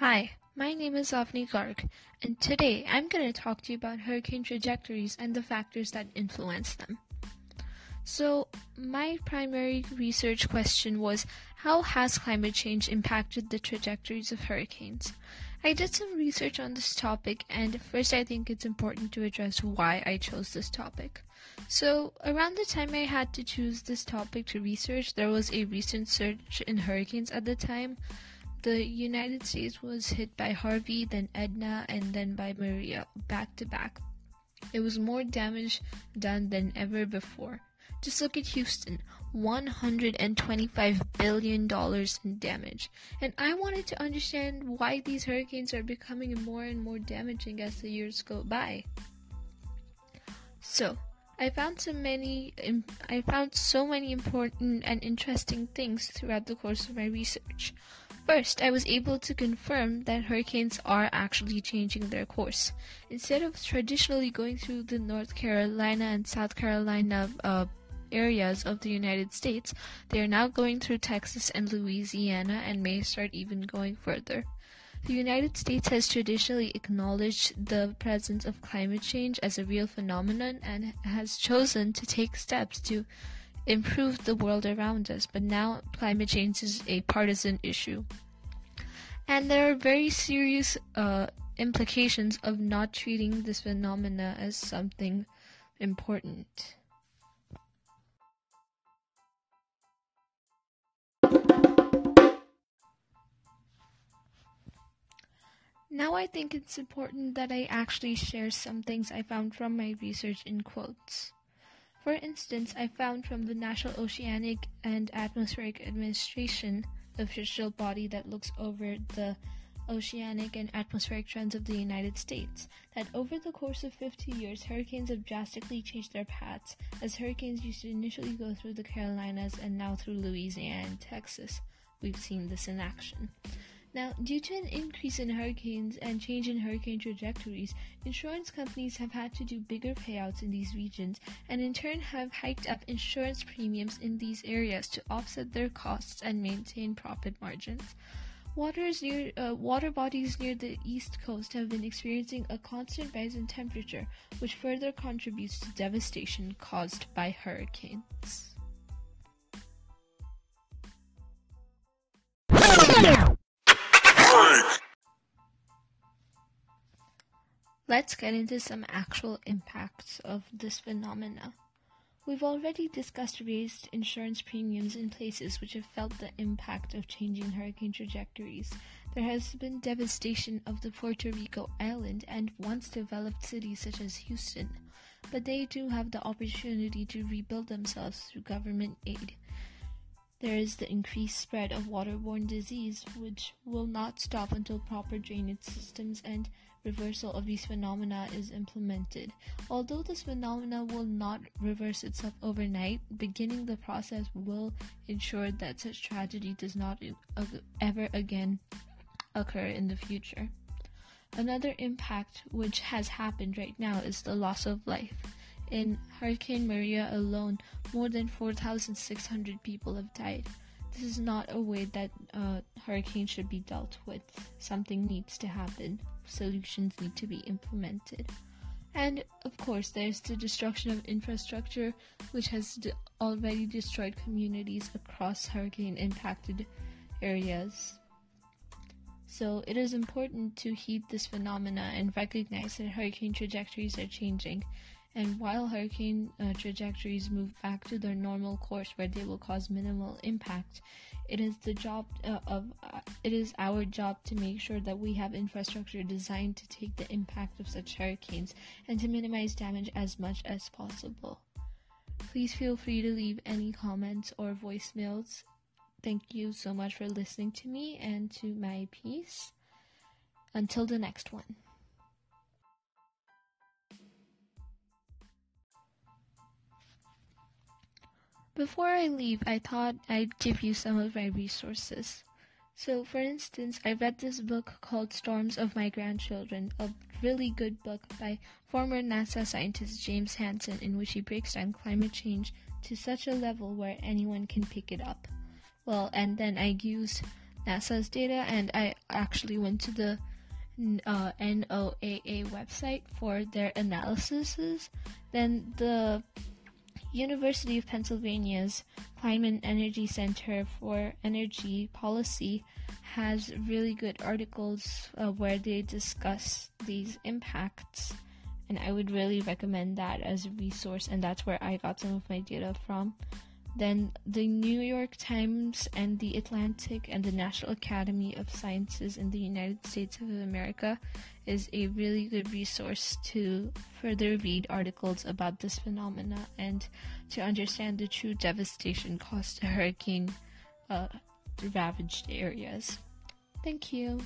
Hi, my name is Avni Garg, and today I'm going to talk to you about hurricane trajectories and the factors that influence them. So, my primary research question was how has climate change impacted the trajectories of hurricanes? I did some research on this topic, and first, I think it's important to address why I chose this topic. So, around the time I had to choose this topic to research, there was a recent surge in hurricanes at the time the United States was hit by Harvey, then Irma, and then by Maria, back to back. It was more damage done than ever before. Just look at Houston $125 billion in damage. And I wanted to understand why these hurricanes are becoming more and more damaging as the years go by. So, I found so many I found so many important and interesting things throughout the course of my research. First, I was able to confirm that hurricanes are actually changing their course. Instead of traditionally going through the North Carolina and South Carolina uh, areas of the United States, they are now going through Texas and Louisiana and may start even going further. The United States has traditionally acknowledged the presence of climate change as a real phenomenon and has chosen to take steps to improve the world around us, but now climate change is a partisan issue. And there are very serious uh, implications of not treating this phenomena as something important. Now I think it's important that I actually share some things I found from my research in quotes. For instance, I found from the National Oceanic and Atmospheric Administration, the official body that looks over the oceanic and atmospheric trends of the United States, that over the course of 50 years, hurricanes have drastically changed their paths, as hurricanes used to initially go through the Carolinas and now through Louisiana and Texas. We've seen this in action. Now, due to an increase in hurricanes and change in hurricane trajectories, insurance companies have had to do bigger payouts in these regions and in turn have hiked up insurance premiums in these areas to offset their costs and maintain profit margins. Waters near uh, water bodies near the east coast have been experiencing a constant rise in temperature, which further contributes to devastation caused by hurricanes. Let's get into some actual impacts of this phenomena. We've already discussed raised insurance premiums in places which have felt the impact of changing hurricane trajectories. There has been devastation of the Puerto Rico island and once developed cities such as Houston, but they do have the opportunity to rebuild themselves through government aid. There is the increased spread of waterborne disease, which will not stop until proper drainage systems and reversal of these phenomena is implemented. Although this phenomena will not reverse itself overnight, beginning the process will ensure that such tragedy does not ever again occur in the future. Another impact which has happened right now is the loss of life. In Hurricane Maria alone, more than 4,600 people have died. This is not a way that uh, hurricanes should be dealt with. Something needs to happen solutions need to be implemented. And of course, there's the destruction of infrastructure, which has d- already destroyed communities across hurricane impacted areas. So, it is important to heed this phenomena and recognize that hurricane trajectories are changing. And while hurricane uh, trajectories move back to their normal course where they will cause minimal impact, it is the job uh, of uh, it is our job to make sure that we have infrastructure designed to take the impact of such hurricanes and to minimize damage as much as possible. Please feel free to leave any comments or voicemails. Thank you so much for listening to me and to my piece. Until the next one. Before I leave, I thought I'd give you some of my resources. So, for instance, I read this book called Storms of My Grandchildren, a really good book by former NASA scientist James Hansen, in which he breaks down climate change to such a level where anyone can pick it up. Well, and then I used NASA's data, and I actually went to the uh, NOAA website for their analyses, then the University of Pennsylvania's Kleinman Energy Center for Energy Policy has really good articles uh, where they discuss these impacts, and I would really recommend that as a resource, and that's where I got some of my data from. Then the New York Times and the Atlantic and the National Academy of Sciences in the United States of America is a really good resource to further read articles about this phenomena and to understand the true devastation caused to hurricane uh, ravaged areas. Thank you.